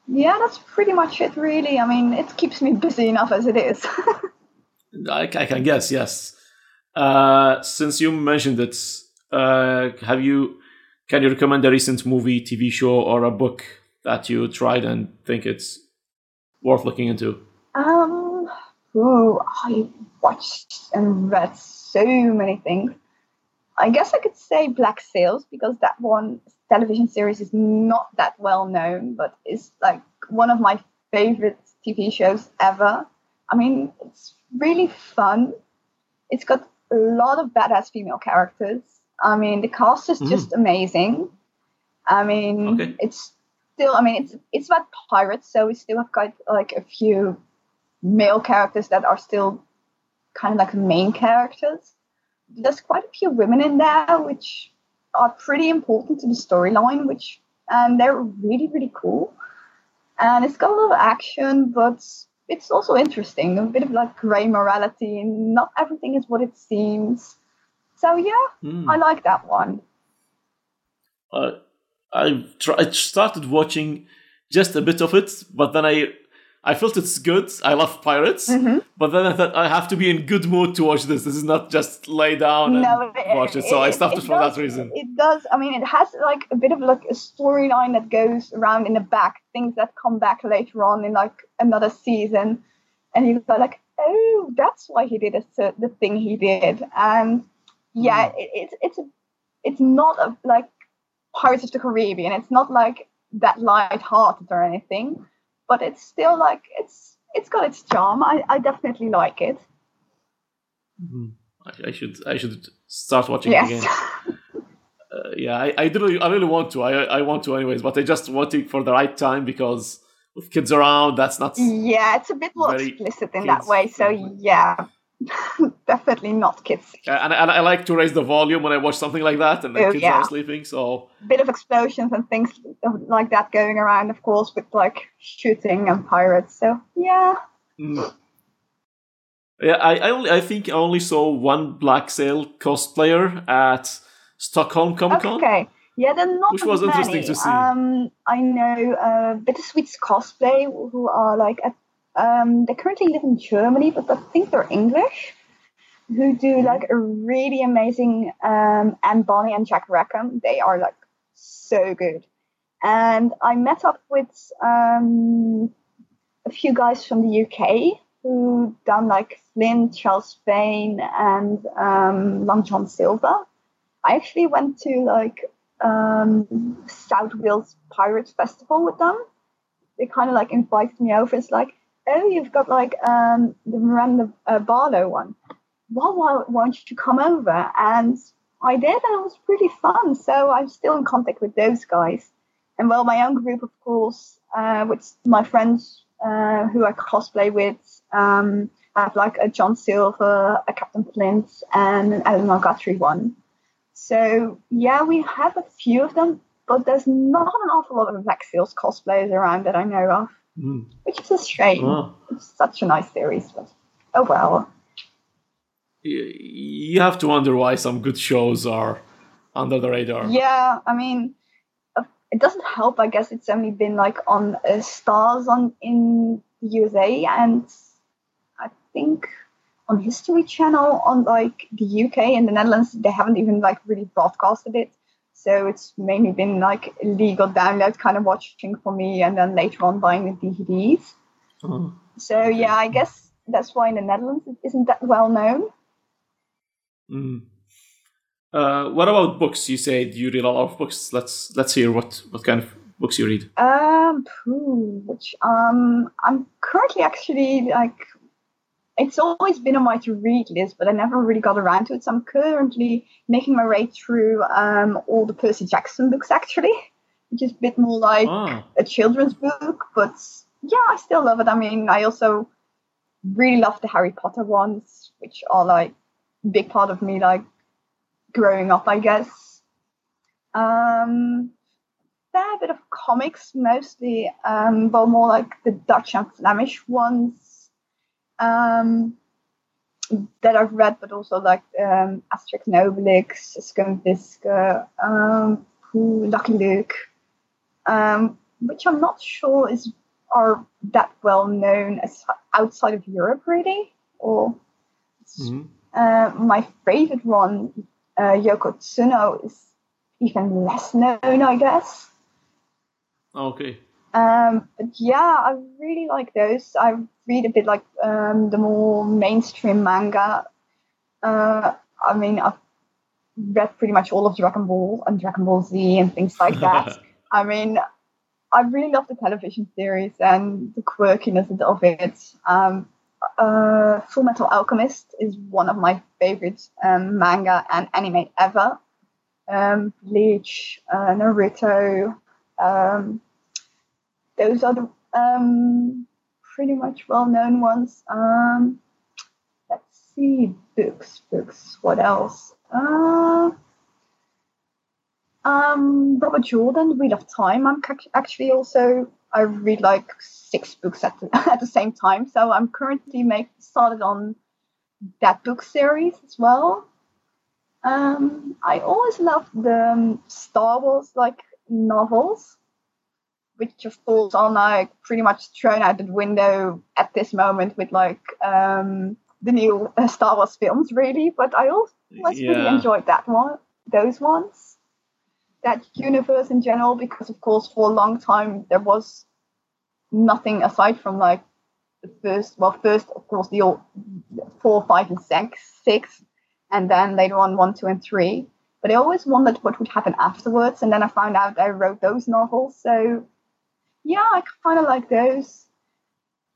yeah, that's pretty much it, really. I mean, it keeps me busy enough as it is. I, I, can guess, yes. Uh, since you mentioned it, uh, have you? Can you recommend a recent movie, TV show, or a book that you tried and think it's worth looking into? Um, ooh, I watched and read so many things. I guess I could say Black Sails because that one television series is not that well known, but is like one of my favorite TV shows ever. I mean, it's really fun. It's got a lot of badass female characters. I mean, the cast is mm. just amazing. I mean, okay. it's still. I mean, it's it's about pirates, so we still have quite like a few male characters that are still kind of like the main characters there's quite a few women in there which are pretty important to the storyline, which and they're really really cool. And it's got a lot of action, but it's also interesting. A bit of like grey morality, and not everything is what it seems. So yeah, mm. I like that one. Uh, I tried, started watching just a bit of it, but then I I felt it's good. I love pirates, mm-hmm. but then I thought I have to be in good mood to watch this. This is not just lay down and no, it, watch it. So it, I stopped it, it for does, that reason. It does. I mean, it has like a bit of like a storyline that goes around in the back, things that come back later on in like another season, and you go like, oh, that's why he did a, the thing he did, and yeah, mm. it's it's a, it's not a, like Pirates of the Caribbean. It's not like that light-hearted or anything but it's still like it's it's got its charm. I, I definitely like it. Mm-hmm. I, I, should I should start watching yes. it again. uh, yeah, I, I really I really want to. I I want to anyways, but I just want it for the right time because with kids around, that's not. Yeah, it's a bit more explicit in that way. So yeah, definitely not kids. Uh, and, and I like to raise the volume when I watch something like that, and the oh, kids yeah. are sleeping. So bit of explosions and things like that going around, of course, with like shooting and pirates. So yeah. Mm. Yeah, I, I only I think I only saw one Black Sail cosplayer at Stockholm Comic Con. Okay. Yeah, they're not which was many. interesting to see. Um, I know uh, Bittersweet's cosplay, who are like at um, they currently live in Germany, but I think they're English. Who do mm-hmm. like a really amazing um, Anne Bonny and Jack Rackham. They are like so good. And I met up with um, a few guys from the UK who done like Flint, Charles Vane, and um, Long John Silver. I actually went to like um, South Wales Pirate Festival with them. They kind of like invited me over. It's like, oh, you've got like um, the Miranda uh, Barlow one. well, why won't you come over? And I did, and it was pretty fun. So I'm still in contact with those guys. And well, my own group, of course, uh, with my friends uh, who I cosplay with, um, I have like a John Silver, a Captain Flint, and an Eleanor Guthrie one. So yeah, we have a few of them, but there's not an awful lot of Black Sails cosplayers around that I know of, mm. which is a shame. Oh. It's such a nice series, but oh well. You have to wonder why some good shows are under the radar. Yeah, I mean, it doesn't help. I guess it's only been like on uh, Starz on in the USA, and I think on History Channel on like the UK and the Netherlands, they haven't even like really broadcasted it. So it's mainly been like illegal download kind of watching for me, and then later on buying the DVDs. Oh. So yeah, I guess that's why in the Netherlands it isn't that well known. Mm. Uh, what about books? You said you read a lot of books. Let's let's hear what what kind of books you read. Um, which um, I'm currently actually like it's always been on my to read list, but I never really got around to it. So I'm currently making my way through um, all the Percy Jackson books, actually, which is a bit more like oh. a children's book. But yeah, I still love it. I mean, I also really love the Harry Potter ones, which are like a big part of me, like growing up, I guess. Um, fair bit of comics, mostly, um, but more like the Dutch and Flemish ones um, that I've read, but also like um, Asterix Scum um, Lucky Luke, um, which I'm not sure is are that well known as outside of Europe, really. Or mm-hmm. uh, my favorite one, uh, Yoko Tsuno, is even less known, I guess. Okay. Um, but yeah, I really like those. I read a bit like um, the more mainstream manga. Uh, I mean, I've read pretty much all of Dragon Ball and Dragon Ball Z and things like that. I mean, I really love the television series and the quirkiness of it. Um, uh, Full Metal Alchemist is one of my favorite um, manga and anime ever. Um, Bleach, uh, Naruto, um, those are the um, pretty much well-known ones. Um, let's see, books, books. What else? Uh, um, Robert Jordan, Wheel of Time. I'm actually also I read like six books at the, at the same time, so I'm currently make started on that book series as well. Um, I always loved the um, Star Wars like novels which of course are like pretty much thrown out the window at this moment with like um, the new uh, Star Wars films, really. But I also yeah. really enjoyed that one, those ones, that universe in general, because of course for a long time there was nothing aside from like the first, well, first of course the old four, five, and six, six, and then later on one, two, and three. But I always wondered what would happen afterwards, and then I found out I wrote those novels, so yeah, I kind of like those.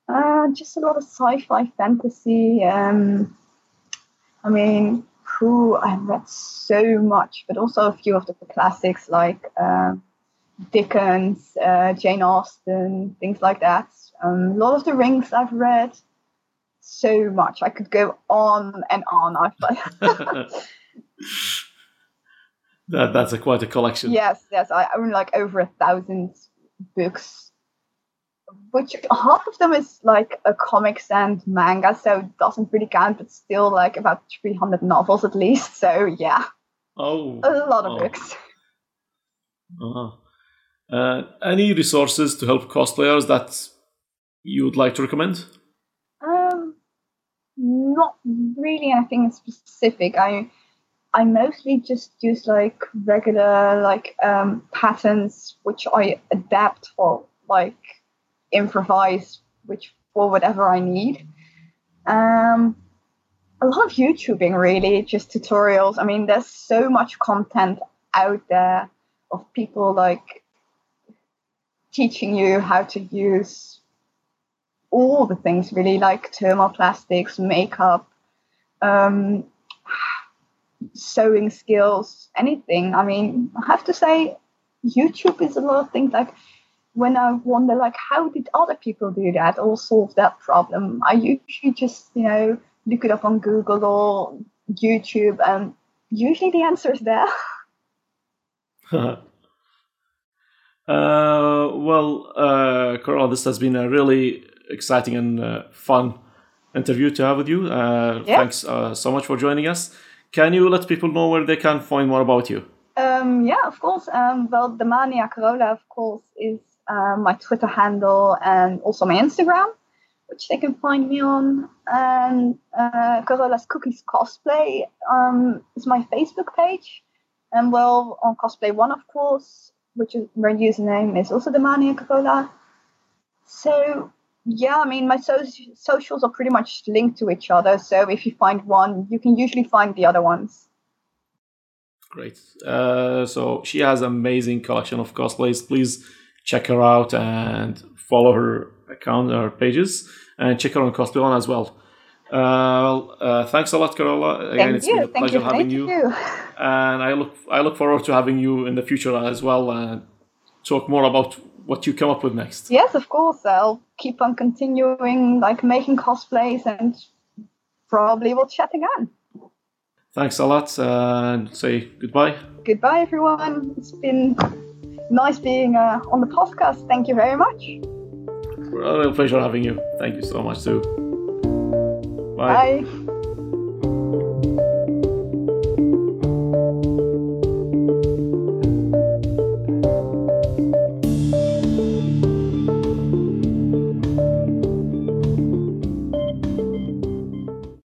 Uh, just a lot of sci-fi fantasy. Um, I mean, who I've read so much, but also a few of the classics like uh, Dickens, uh, Jane Austen, things like that. Um, Lord of the Rings I've read so much. I could go on and on. I've that that's a quite a collection. Yes, yes. I own like over a thousand books, which half of them is like a comics and manga, so it doesn't really count, but still like about 300 novels at least. So yeah. Oh. A lot of oh. books. Uh-huh. Uh, any resources to help cosplayers that you would like to recommend? Um, not really anything specific. I I mostly just use like regular like um, patterns which I adapt for like improvise which for whatever I need. Um, a lot of YouTubing really, just tutorials. I mean, there's so much content out there of people like teaching you how to use all the things really like thermoplastics, makeup, um, sewing skills, anything. I mean, I have to say, YouTube is a lot of things like when I wonder like how did other people do that or solve that problem, I usually just, you know, look it up on Google or YouTube and usually the answer is there. uh, well, uh, Carola, this has been a really exciting and uh, fun interview to have with you. Uh, yeah. Thanks uh, so much for joining us. Can you let people know where they can find more about you? Um, yeah, of course. Um, well, the Mania Carola, of course, is uh, my Twitter handle and also my Instagram, which they can find me on. And uh, Carola's Cookies Cosplay um, is my Facebook page. And well, on Cosplay On, of course, which is my username is also the Mania Carola. So yeah, I mean, my so- socials are pretty much linked to each other. So if you find one, you can usually find the other ones. Great. Uh, so she has amazing collection of cosplays. Please check her out and follow her account, her pages, and check her on Cosplay On as well. Uh, uh, thanks a lot, Carola. Again, Thank it's you. been a Thank pleasure having you. you. And I look I look forward to having you in the future as well and talk more about what you come up with next. Yes, of course. I'll keep on continuing like making cosplays and probably we'll chat again. Thanks a lot and say goodbye. Goodbye, everyone. It's been nice being uh, on the podcast. Thank you very much. A real pleasure having you. Thank you so much, too. Bye. Bye.